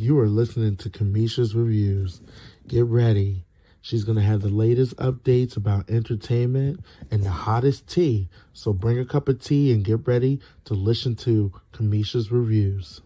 You are listening to Cameshia's Reviews. Get ready. She's going to have the latest updates about entertainment and the hottest tea. So bring a cup of tea and get ready to listen to Cameshia's Reviews.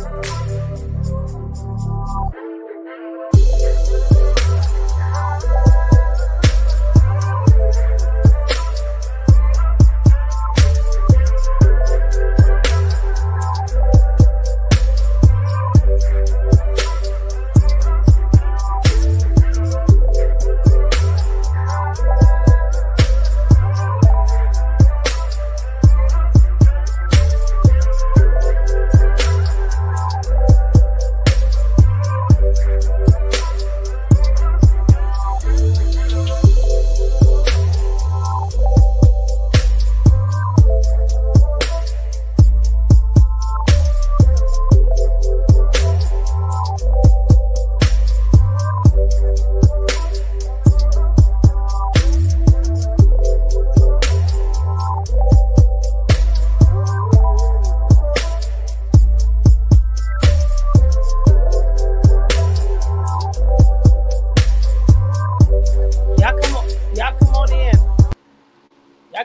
In. Y'all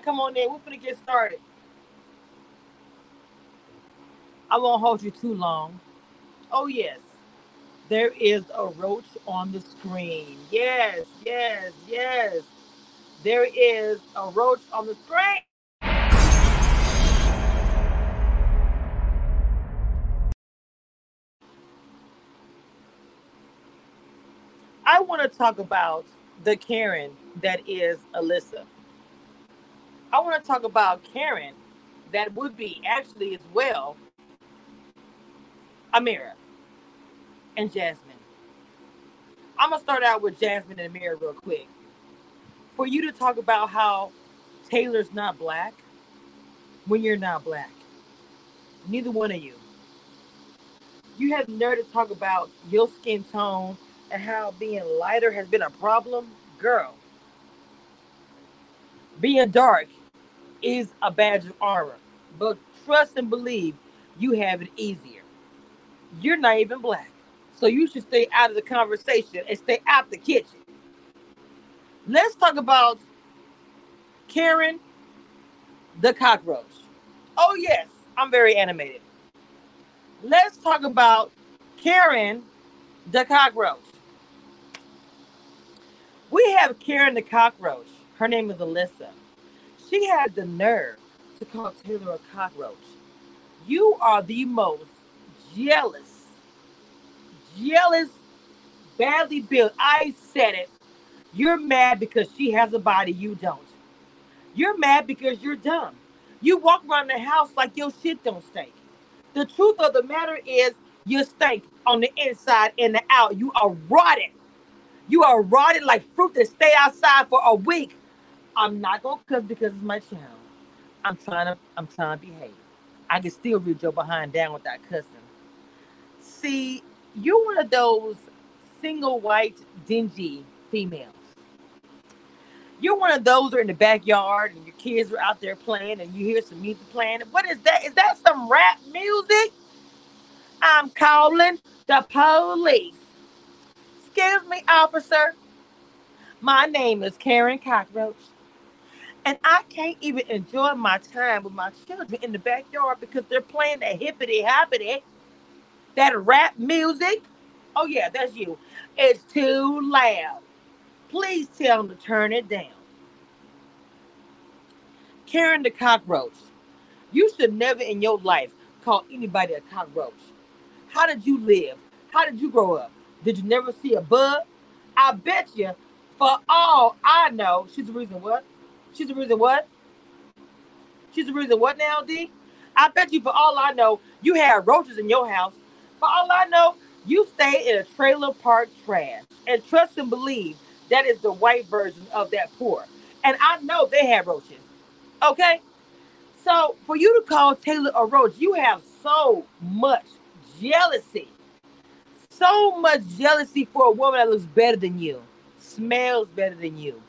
come on in. We're gonna get started. I won't hold you too long. Oh yes, there is a roach on the screen. Yes, yes, yes. There is a roach on the screen. I want to talk about the Karen that is Alyssa. I want to talk about Karen that would be actually as well Ameerah and Jasmine. I'm gonna start out with Jasmine and Ameerah real quick. For you to talk about how Taylor's not black when you're not black. Neither one of you. You have nerve to talk about your skin tone and how being lighter has been a problem, girl. Being dark is a badge of honor, but trust and believe you have it easier. You're not even black, so you should stay out of the conversation and stay out the kitchen. Let's talk about Karen the cockroach. Oh, yes, I'm very animated. Let's talk about Karen the cockroach. We have Karen the cockroach. Her name is Alyssa. She had the nerve to call Taylor a cockroach. You are the most jealous, jealous, badly built. I said it. You're mad because she has a body you don't. You're mad because you're dumb. You walk around the house like your shit don't stink. The truth of the matter is you stink on the inside and the out. You are rotten. You are rotted like fruit that stay outside for a week. I'm not gonna cuss because it's my channel. I'm trying to I'm trying to behave. I can still read your behind down without cussing. See, you're one of those single white dingy females. You're one of those who are in the backyard and your kids are out there playing and you hear some music playing. What is that? Is that some rap music? I'm calling the police. Excuse me, officer. My name is Karen Cockroach. And I can't even enjoy my time with my children in the backyard because they're playing that hippity hoppity, that rap music. Oh, yeah, that's you. It's too loud. Please tell them to turn it down. Karen the cockroach. You should never in your life call anybody a cockroach. How did you live? How did you grow up? Did you never see a bug? I bet you, for all I know, she's the reason what? She's the reason what? She's the reason what now, D? I bet you, for all I know, you have roaches in your house. For all I know, you stay in a trailer park trash. And trust and believe that is the white version of that poor. And I know they have roaches. Okay? So for you to call Taylor a roach, you have so much jealousy. So much jealousy for a woman that looks better than you, smells better than you.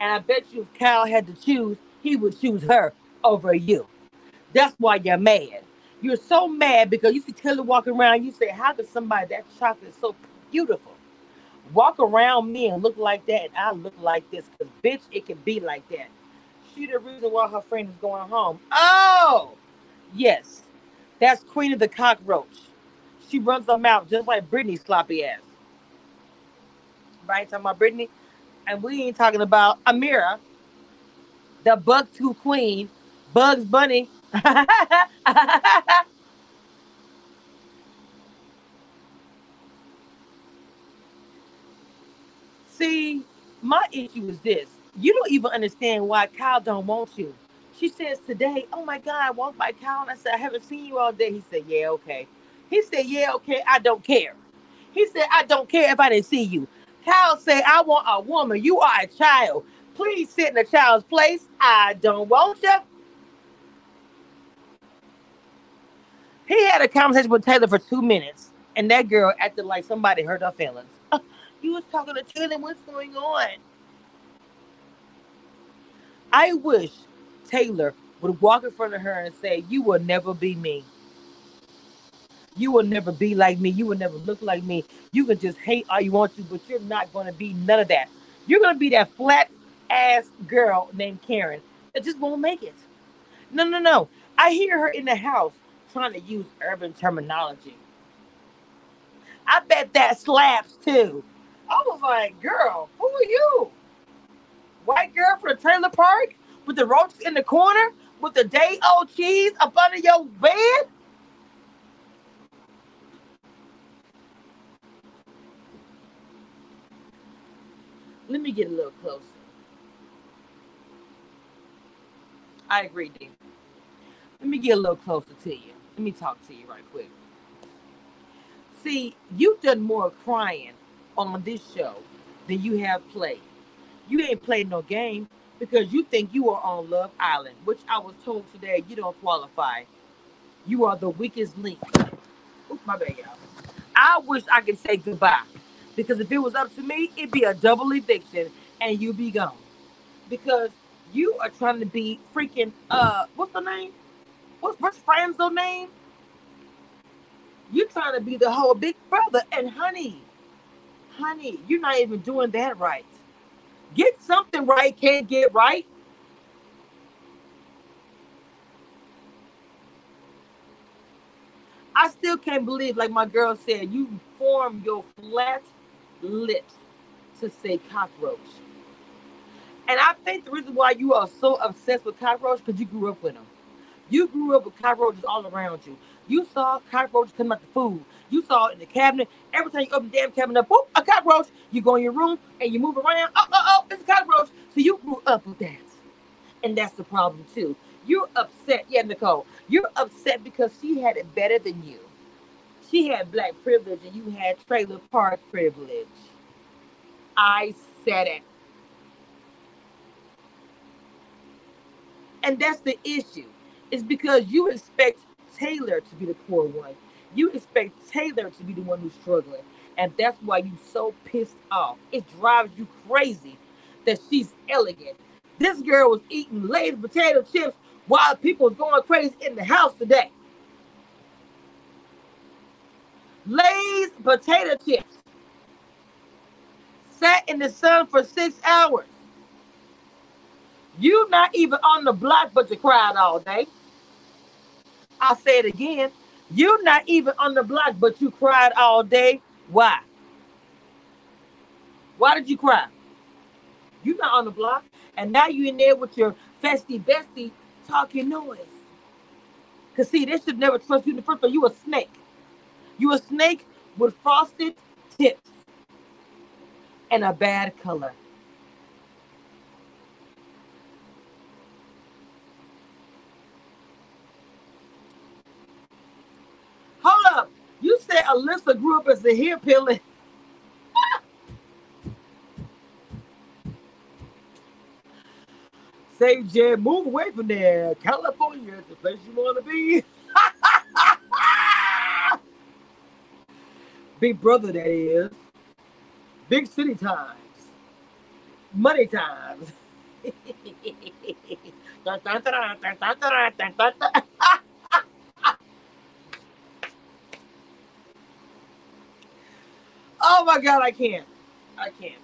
And I bet you if Kyle had to choose, he would choose her over you. That's why you're mad. You're so mad because you see Taylor walking around. You say, How could somebody that chocolate so beautiful walk around me and look like that? And I look like this because, bitch, it can be like that. She the reason why her friend is going home. Oh, yes. That's Queen of the Cockroach. She runs them out just like Britney's sloppy ass. Right? Talking about Britney. And we ain't talking about Ameerah, the Bug Two Queen, Bugs Bunny. See, my issue is this. You don't even understand why Kyle don't want you. She says today, oh my God, I walked by Kyle and I said, I haven't seen you all day. He said, yeah, okay. He said, yeah, okay, I don't care. He said, I don't care if I didn't see you. Kyle said, I want a woman. You are a child. Please sit in a child's place. I don't want you. He had a conversation with Taylor for two minutes, and that girl acted like somebody hurt her feelings. you was talking to Taylor. What's going on? I wish Taylor would walk in front of her and say, You will never be me. You will never be like me. You will never look like me. You can just hate all you want to, but you're not going to be none of that. You're going to be that flat ass girl named Karen that just won't make it. No, no, no. I hear her in the house trying to use urban terminology. I bet that slaps too. I was like, girl, who are you? White girl from the trailer park with the roaches in the corner with the day old cheese up under your bed? Let me get a little closer. I agree, D. Let me get a little closer to you. Let me talk to you right quick. See, you've done more crying on this show than you have played. You ain't played no game because you think you are on Love Island, which I was told today you don't qualify. You are the weakest link. Oops, my bad, y'all. I wish I could say goodbye because if it was up to me, it'd be a double eviction and you'd be gone because you are trying to be freaking uh, what's the name? What's Franzo's name? You're trying to be the whole big brother, and honey, honey, you're not even doing that right. Get something right, can't get right. I still can't believe, like my girl said, you form your flat lips to say cockroach. And I think the reason why you are so obsessed with cockroach because you grew up with them. You grew up with cockroaches all around you. You saw cockroaches come out the food. You saw it in the cabinet. Every time you open the damn cabinet up, a cockroach. You go in your room and you move around. Oh, oh, oh, it's a cockroach. So you grew up with that. And that's the problem too. You're upset. Yeah, Nicole. You're upset because she had it better than you. She had black privilege and you had trailer park privilege. I said it. And that's the issue. It's because you expect Taylor to be the poor one. You expect Taylor to be the one who's struggling. And that's why you are so pissed off. It drives you crazy that she's elegant. This girl was eating Lay's potato chips while people was going crazy in the house today. Lay's potato chips. Sat in the sun for six hours. You not even on the block, but you cried all day. I'll say it again. You're not even on the block, but you cried all day. Why? Why did you cry? You're not on the block, and now you're in there with your festy bestie talking noise. Cause see, they should never trust you in the first place. You a snake. You a snake with frosted tips and a bad color. Hold up. You said Alyssa grew up as a hair peeler. Say, Jay, move away from there. California is the place you want to be. Big brother, that is. Big city times. Money times. oh my god, I can't. I can't.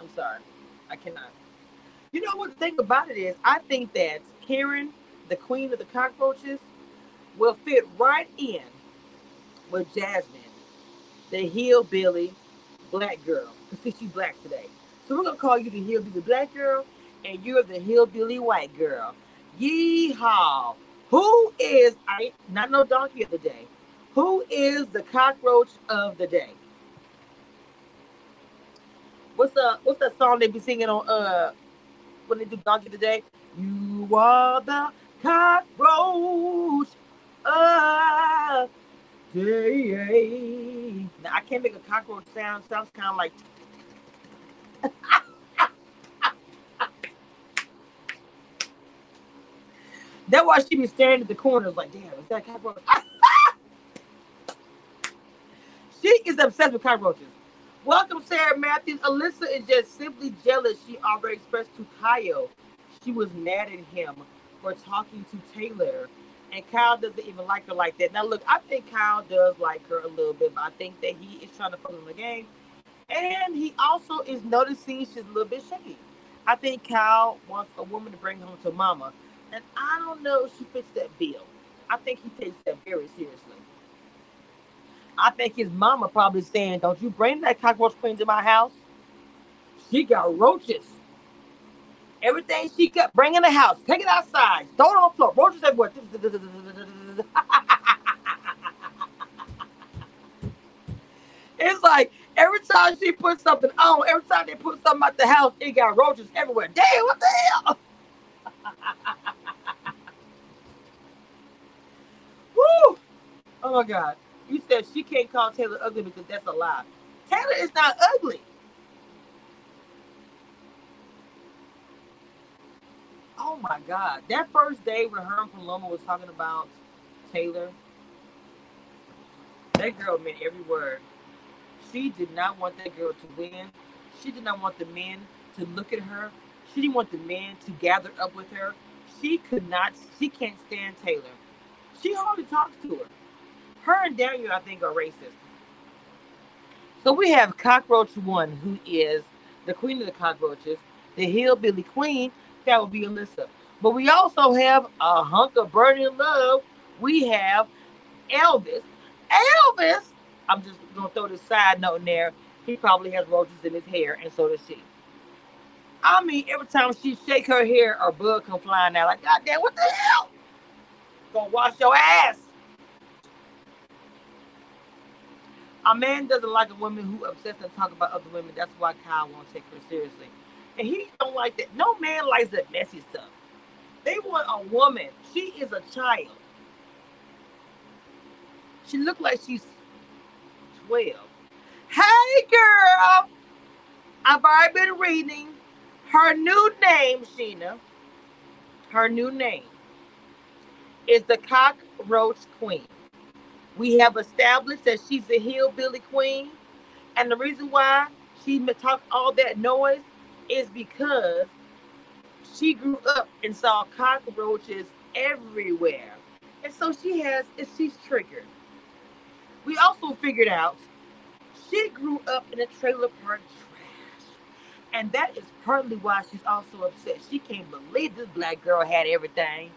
I'm sorry. I cannot. You know what the thing about it is? I think that Karen, the queen of the cockroaches, will fit right in with Jasmine, the hillbilly black girl. Because she's black today. So we're gonna call you the hillbilly black girl, and you're the hillbilly white girl. Yeehaw! Who is I not no donkey of the day? Who is the cockroach of the day? What's the what's that song they be singing on uh when they do donkey of the day? You are the cockroach of day. Now I can't make a cockroach sound. Sounds kind of like That's why she be staring at the corners like, damn, is that cockroach? she is obsessed with cockroaches. Welcome, Sarah Matthews. Alyssa is just simply jealous. She already expressed to Kyle she was mad at him for talking to Taylor. And Kyle doesn't even like her like that. Now, look, I think Kyle does like her a little bit, but I think that he is trying to focus on the game. And he also is noticing she's a little bit shaky. I think Kyle wants a woman to bring home to mama. And I don't know if she fits that bill. I think he takes that very seriously. I think his mama probably saying, Don't you bring that cockroach queen to my house. She got roaches. Everything she got, bring in the house, take it outside, throw it on the floor, roaches everywhere. it's like every time she puts something on, every time they put something at the house, it got roaches everywhere. Damn, what the hell? Woo! Oh my God. You said she can't call Taylor ugly because that's a lie. Taylor is not ugly. Oh my God. That first day when Herm Paloma was talking about Taylor, that girl meant every word. She did not want that girl to win. She did not want the men to look at her. She didn't want the men to gather up with her. She could not, she can't stand Taylor. She hardly talks to her. Her and Daniel, I think, are racist. So we have Cockroach One, who is the queen of the cockroaches, the hillbilly queen, that would be Alyssa. But we also have a hunk of burning love. We have Elvis. Elvis, I'm just gonna throw this side note in there. He probably has roaches in his hair, and so does she. I mean, every time she shake her hair, a bug come flying out. Like, God damn, what the hell? Gonna wash your ass. A man doesn't like a woman who obsessed and talk about other women. That's why Kyle won't take her seriously. And he don't like that. No man likes that messy stuff. They want a woman. She is a child. She looked like she's 12. Hey, girl. I've already been reading her new name, Sheena. Her new name is the cockroach queen. We have established that she's a hillbilly queen. And the reason why she talked all that noise is because she grew up and saw cockroaches everywhere. And so she has, she's triggered. We also figured out she grew up in a trailer park trash. And that is partly why she's also upset. She can't believe this black girl had everything.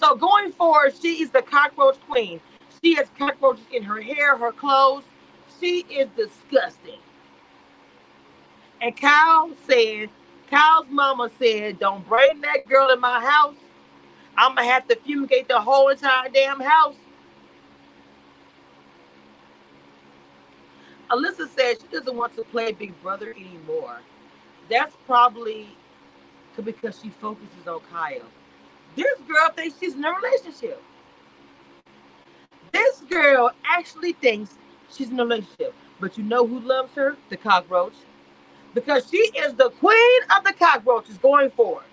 So going forward, she is the cockroach queen. She has cockroaches in her hair, her clothes. She is disgusting. And Kyle said, Kyle's mama said, don't bring that girl in my house. I'm going to have to fumigate the whole entire damn house. Alyssa said she doesn't want to play Big Brother anymore. That's probably because she focuses on Kyle. This girl thinks she's in a relationship. This girl actually thinks she's in a relationship. But you know who loves her? The cockroach. Because she is the queen of the cockroaches going forward.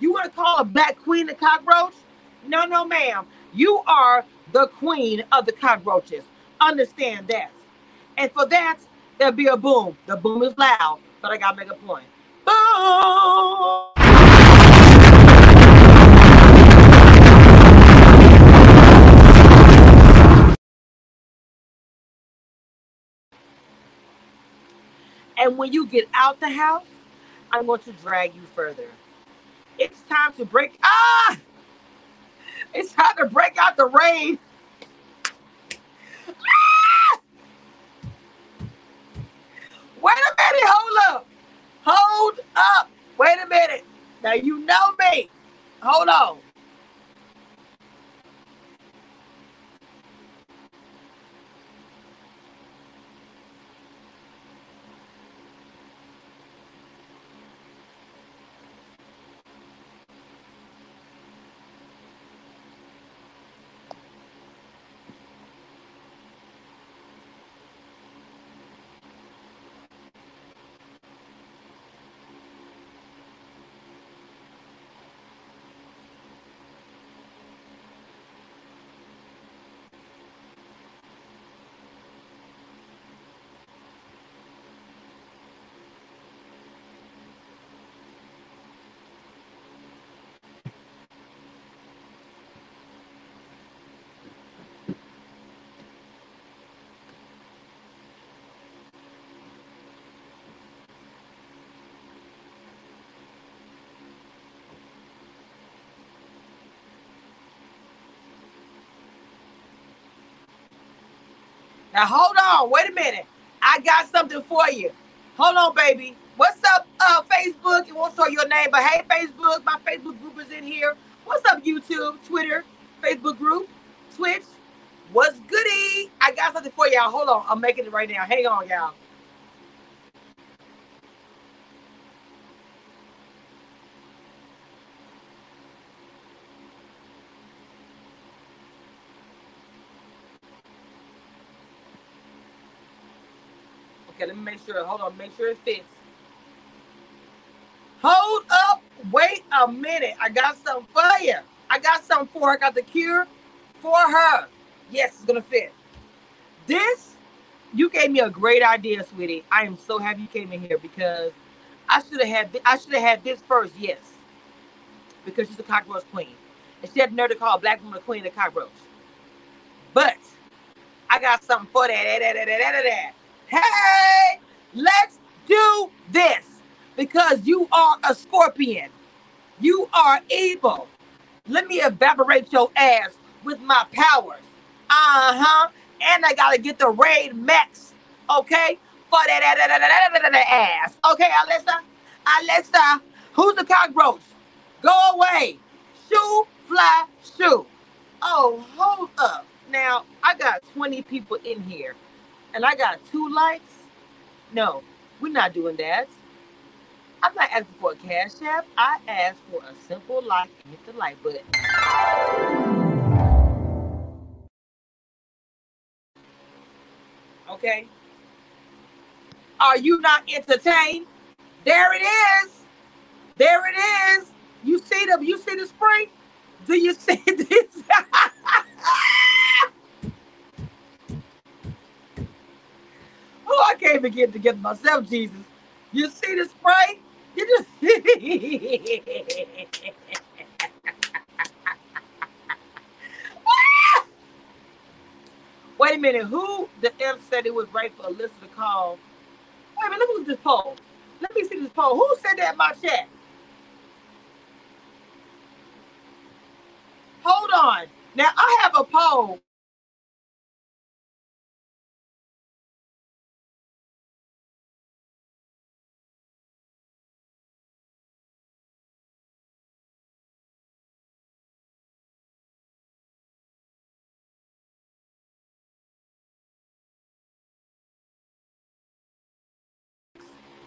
You want to call a black queen a cockroach? No, no, ma'am. You are the queen of the cockroaches. Understand that. And for that, there'll be a boom. The boom is loud, but I gotta make a point. Boom! And when you get out the house, I'm going to drag you further. It's time to break. Ah! It's time to break out the rain. Ah! Wait a minute. Hold up. Hold up. Wait a minute. Now you know me. Hold on. Now hold on, wait a minute. I got something for you. Hold on, baby. What's up, uh, Facebook? It won't show your name, but hey, Facebook, my Facebook group is in here. What's up, YouTube, Twitter, Facebook group, Twitch? What's goody? I got something for y'all. Hold on, I'm making it right now. Hang on, y'all. Let me make sure. Hold on, make sure it fits. Hold up. Wait a minute. I got something for you. I got something for her. I got the cure for her. Yes, it's gonna fit. This, you gave me a great idea, sweetie. I am so happy you came in here because I should have had I should have had this first, yes. Because she's a cockroach queen. And she had nerve to call a black woman a queen of cockroach. But I got something for that. that, that, that, that, that hey, let's do this because you are a scorpion. You are evil. Let me evaporate your ass with my powers. Uh huh. And I gotta get the raid max, okay? For that, that, that, that, that, that, that ass. Okay, Alyssa? Alyssa, who's the cockroach? Go away. Shoo, fly, shoo. Oh, hold up. Now, I got 20 people in here and I got two likes, no, we're not doing that. I'm not asking for a cash app. I asked for a simple like and hit the like button. Okay. Are you not entertained? There it is. There it is. You see the you see the spring? Do you see this? Oh, I can't even get together myself, Jesus. You see the spray? You just Wait a minute. Who the F said it was right for Alyssa to call? Wait a minute. Look at this poll. Let me see this poll. Who said that in my chat? Hold on. Now I have a poll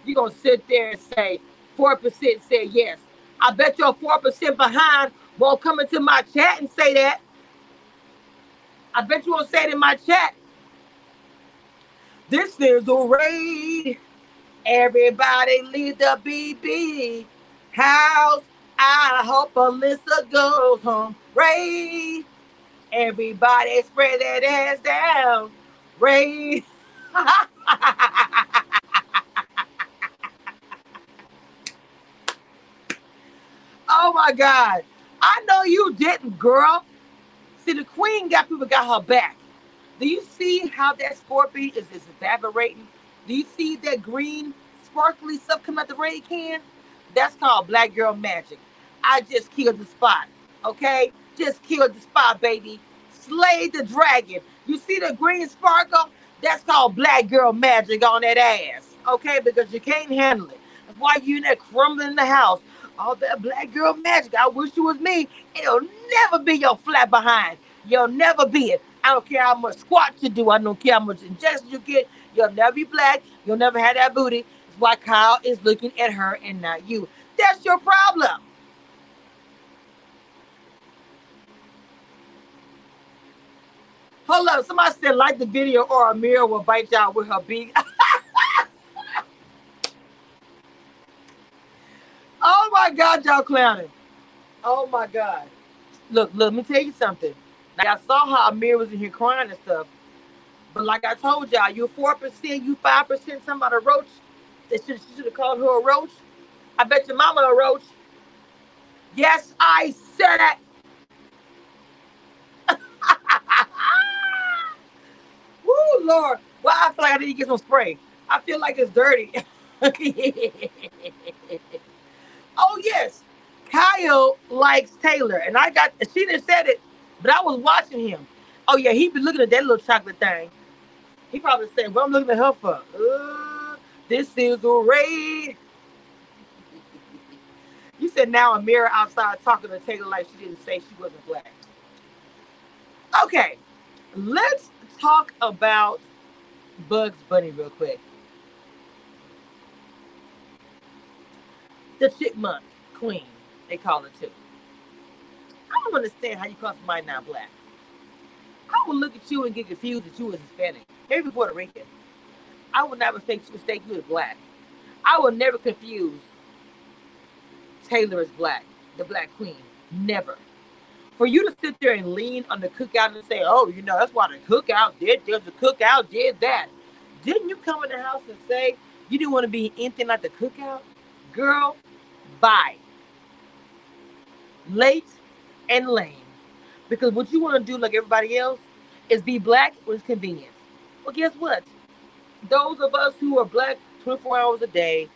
you're gonna sit there and say four percent said yes. I bet you're four percent behind won't come into my chat and say that. I bet you won't say it in my chat. This is a raid. Everybody leave the BB house. I hope Alyssa goes home. Raid. Everybody spread that ass down. Raid. oh my God. I know you didn't, girl. See, the queen got people got her back. Do you see how that scorpion is, is evaporating? Do you see that green sparkly stuff come out the red can? That's called black girl magic. I just killed the spot. Okay? Just killed the spot, baby. Slayed the dragon. You see the green sparkle? That's called black girl magic on that ass. Okay? Because you can't handle it. That's why you in there crumbling the house. All that black girl magic. I wish it was me. It'll never be your flat behind. You'll never be it. I don't care how much squats you do. I don't care how much injection you get. You'll never be black. You'll never have that booty. That's why Kyle is looking at her and not you. That's your problem. Hold up. Somebody said like the video or Ameerah will bite y'all with her beak. oh my God, y'all clowning. Oh my God. Look, look, let me tell you something. Now, I saw how Amir was in here crying and stuff. But like I told y'all, you 4%, you 5%, somebody a roach. They should have called her a roach. I bet your mama a roach. Yes, I said it. Woo, Lord. Well, I feel like I need to get some spray. I feel like it's dirty. oh, yes. Kyle likes Taylor. And I got, she didn't said it, but I was watching him. Oh, yeah, he be looking at that little chocolate thing. He probably said, What I'm looking at her for? Uh, this is raid. You said now Ameerah outside talking to Taylor like she didn't say she wasn't black. Okay, let's talk about Bugs Bunny real quick. The chipmunk queen, they call her too. I don't understand how you call somebody not black. I would look at you and get confused that you was Hispanic. Maybe Puerto Rican. I would never mistake, mistake you as black. I would never confuse Taylor as black, the black queen. Never. For you to sit there and lean on the cookout and say, oh, you know, that's why the cookout did this, the cookout did that. Didn't you come in the house and say you didn't want to be anything like the cookout? Girl, bye. Late and lame. Because what you want to do, like everybody else, is be black when it's convenient. Well, guess what? Those of us who are black 24 hours a day,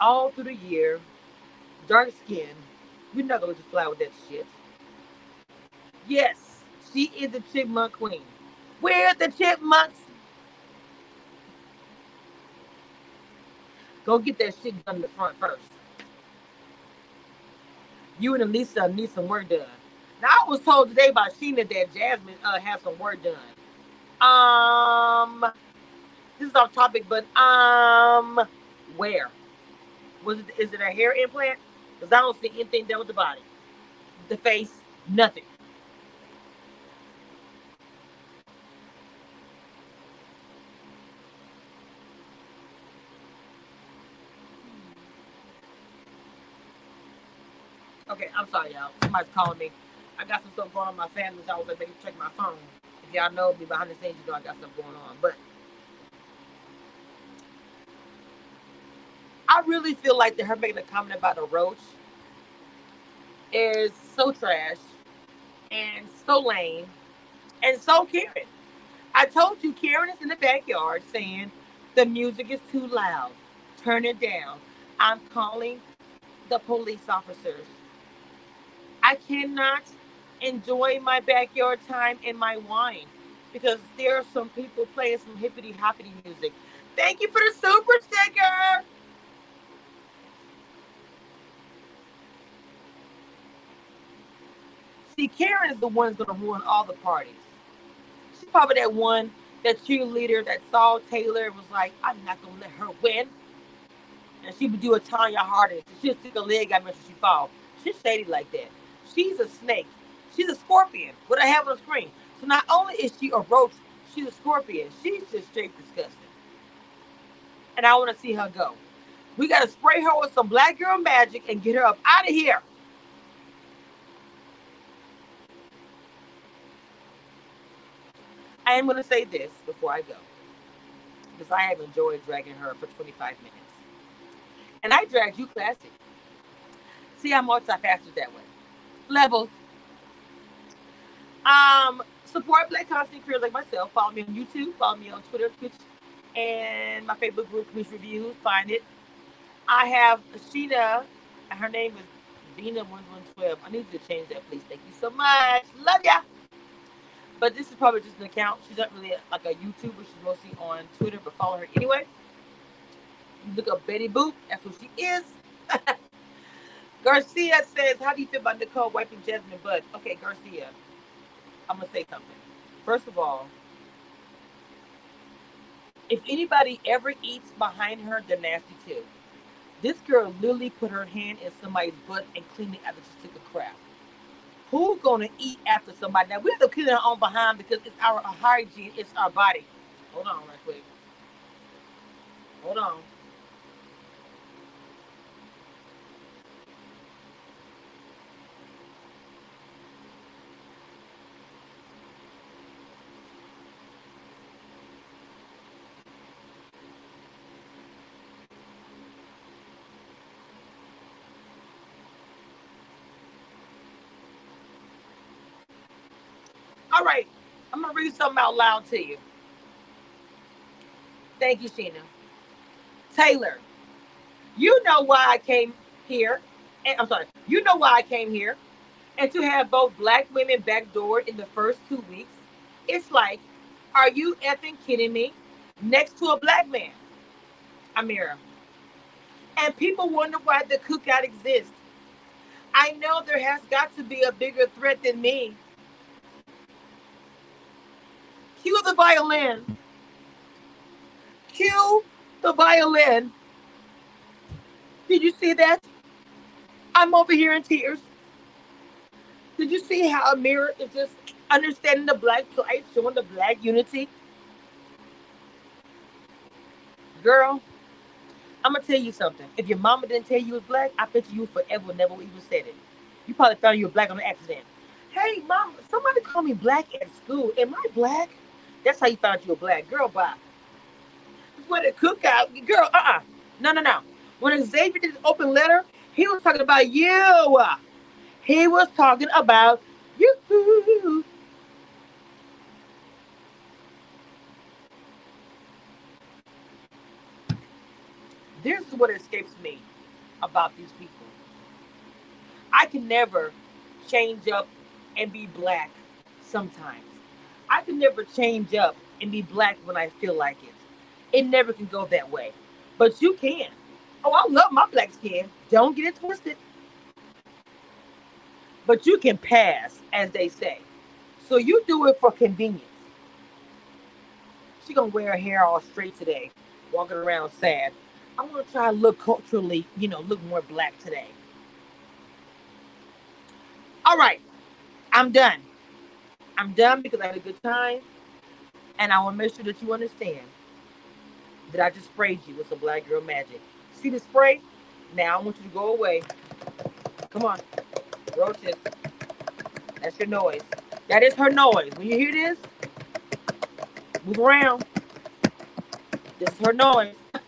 all through the year, dark skin, we're not gonna just fly with that shit. Yes, she is the chipmunk queen. Where's the chipmunks? Go get that shit done in the front first. You and Alyssa need some work done. Now I was told today by Sheena that Jasmine uh, has some work done. Um, this is off topic, but um, where was it? Is it a hair implant? Because I don't see anything done with the body, the face, nothing. Okay, I'm sorry, y'all. Somebody's calling me. I got some stuff going on in my family, so I was like, maybe check my phone. If y'all know me behind the scenes, you know I got stuff going on. But I really feel like that her making a comment about a roach is so trash and so lame and so Karen. I told you Karen is in the backyard saying the music is too loud. Turn it down. I'm calling the police officers. I cannot enjoy my backyard time and my wine because there are some people playing some hippity hoppity music. Thank you for the super sticker. See, Karen is the one that's going to ruin all the parties. She's probably that one, that cheerleader that saw Taylor was like, I'm not going to let her win. And she would do a Tonya Harding. She'll stick a leg out when she fall. She's shady like that. She's a snake. She's a scorpion. What I have on the screen. So not only is she a roach, she's a scorpion. She's just straight disgusting. And I want to see her go. We got to spray her with some black girl magic and get her up out of here. I am going to say this before I go because I have enjoyed dragging her for 25 minutes. And I dragged you classic. See, how much I'm multifaceted that way. Levels. Um, support Black content creators like myself. Follow me on YouTube. Follow me on Twitter, Twitch, and my Facebook group, Commission Reviews. Find it. I have Sheena. Her name is Bina one one twelve. I need to change that, please. Thank you so much. Love ya. But this is probably just an account. She's not really like a YouTuber. She's mostly on Twitter, but follow her anyway. Look up Betty Boop. That's who she is. Garcia says, "How do you feel about Nicole wiping Jasmine butt?" Okay, Garcia. I'm gonna say something. First of all, if anybody ever eats behind her, they're nasty too. This girl literally put her hand in somebody's butt and cleaned it after she took a crap. Who's gonna eat after somebody? Now we have to clean our own behind because it's our hygiene, it's our body. Hold on, right quick. Hold on. All right, I'm gonna read something out loud to you. Thank you, Sheena. Taylor, you know why I came here. And I'm sorry, you know why I came here. And to have both black women backdoored in the first two weeks, it's like, are you effing kidding me? Next to a black man, Ameerah. And people wonder why the cookout exists. I know there has got to be a bigger threat than me Cue the violin. Cue the violin. Did you see that? I'm over here in tears. Did you see how Ameerah is just understanding the black plight, showing the black unity? Girl, I'm gonna tell you something. If your mama didn't tell you was black, I bet you forever never even said it. You probably found you were black on accident. Hey, mom, somebody called me black at school. Am I black? That's how you found you a black girl, Bob. When the cookout, girl, uh-uh. No, no, no. When Xavier did his open letter, he was talking about you. He was talking about you. This is what escapes me about these people. I can never change up and be black sometimes. I can never change up and be black when I feel like it. It never can go that way. But you can. Oh, I love my black skin. Don't get it twisted. But you can pass, as they say. So you do it for convenience. She gonna wear her hair all straight today, walking around sad. I'm gonna try to look culturally, you know, look more black today. All right, I'm done. I'm done because I had a good time. And I want to make sure that you understand that I just sprayed you with some black girl magic. See the spray? Now I want you to go away. Come on. Roaches. That's your noise. That is her noise. When you hear this, move around. This is her noise.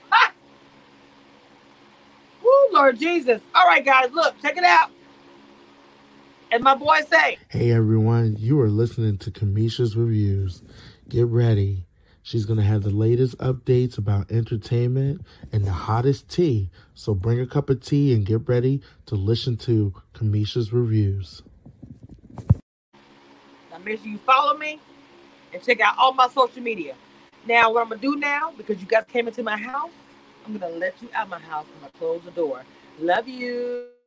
Woo, Lord Jesus. All right, guys, look, check it out. And my boy say, Hey everyone, you are listening to Cameshia's Reviews. Get ready. She's going to have the latest updates about entertainment and the hottest tea. So bring a cup of tea and get ready to listen to Cameshia's Reviews. Now make sure you follow me and check out all my social media. Now, what I'm going to do now, because you guys came into my house, I'm going to let you out my house. I'm going to close the door. Love you.